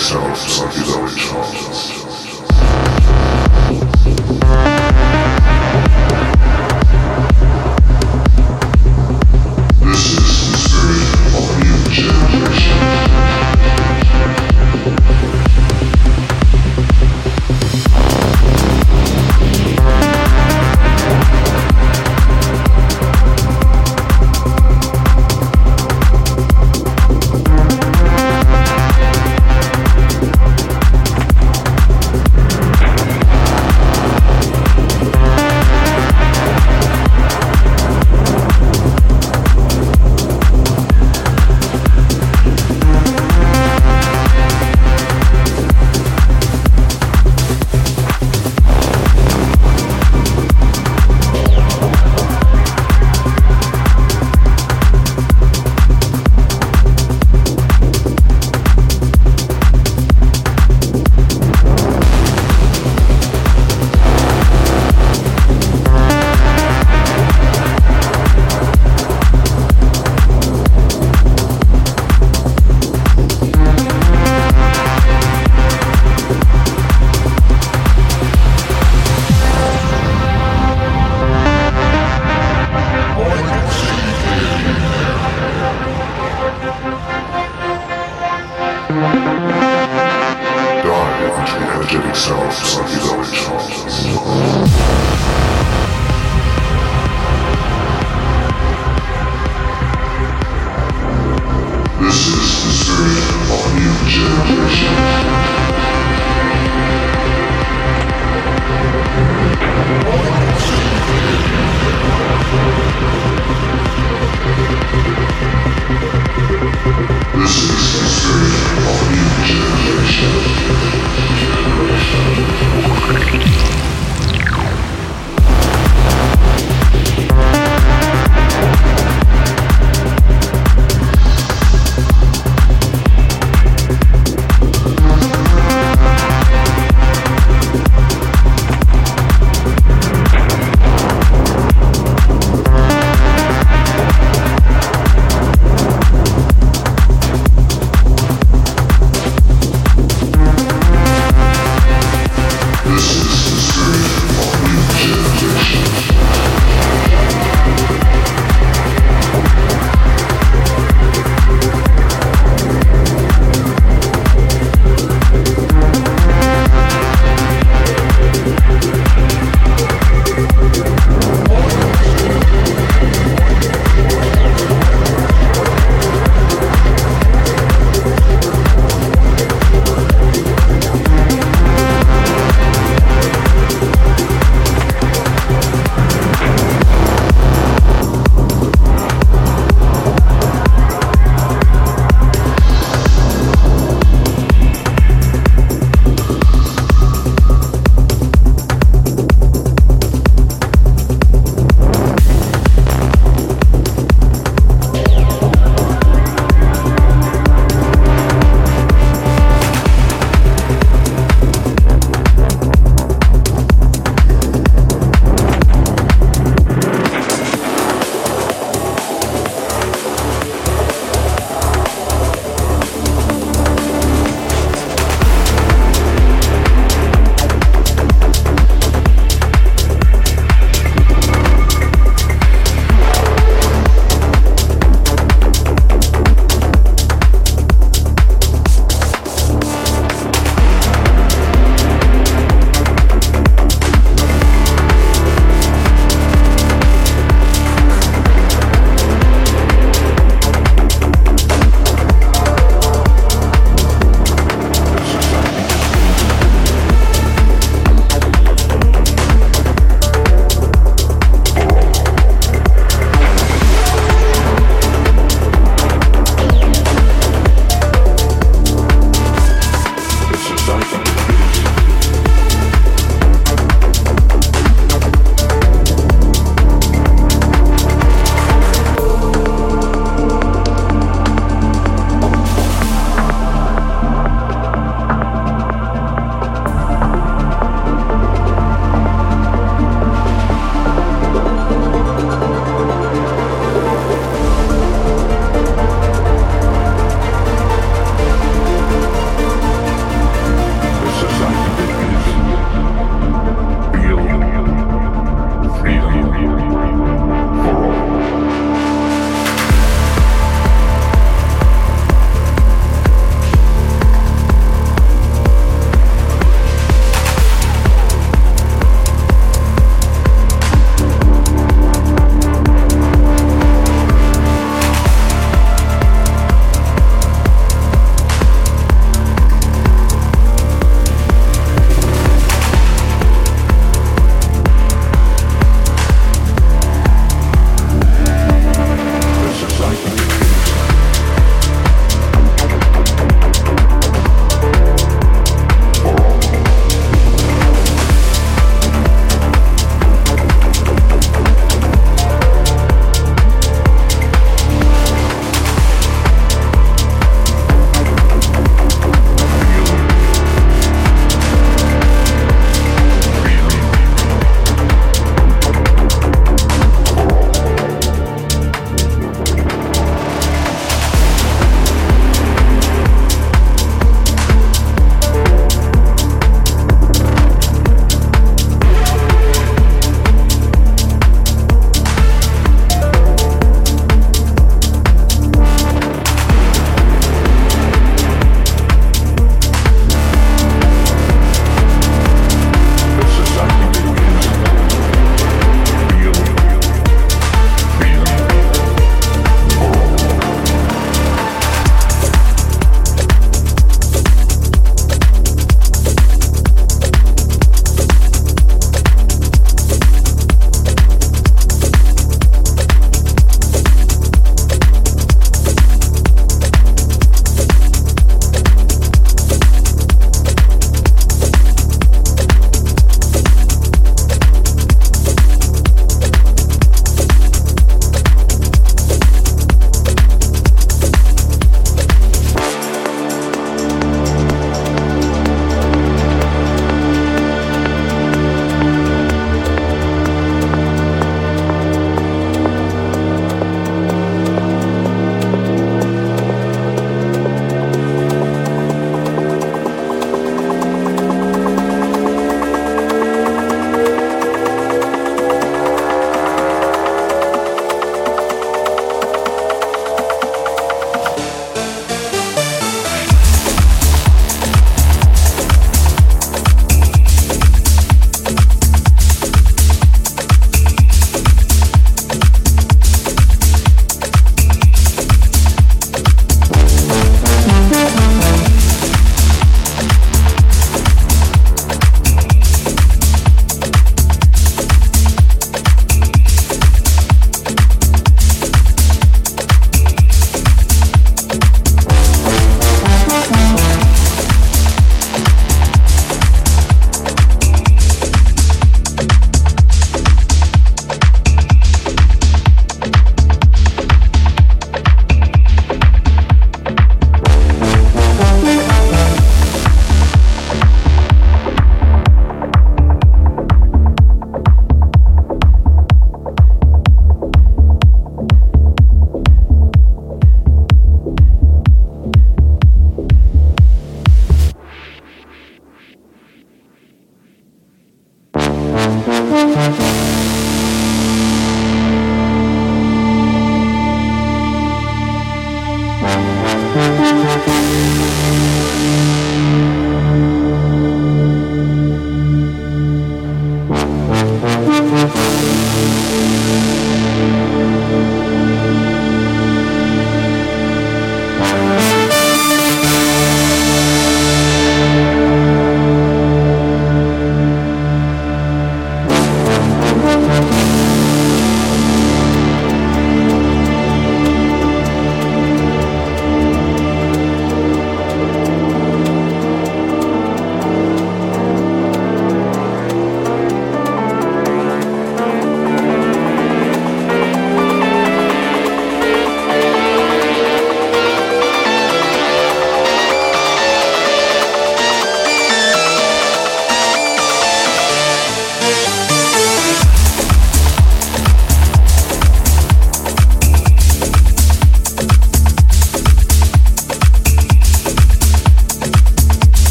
energetic sound of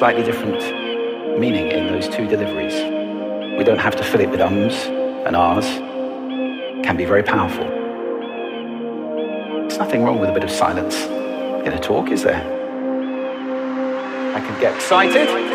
slightly different meaning in those two deliveries. We don't have to fill it with ums and ahs. Can be very powerful. There's nothing wrong with a bit of silence in a talk, is there? I can get excited.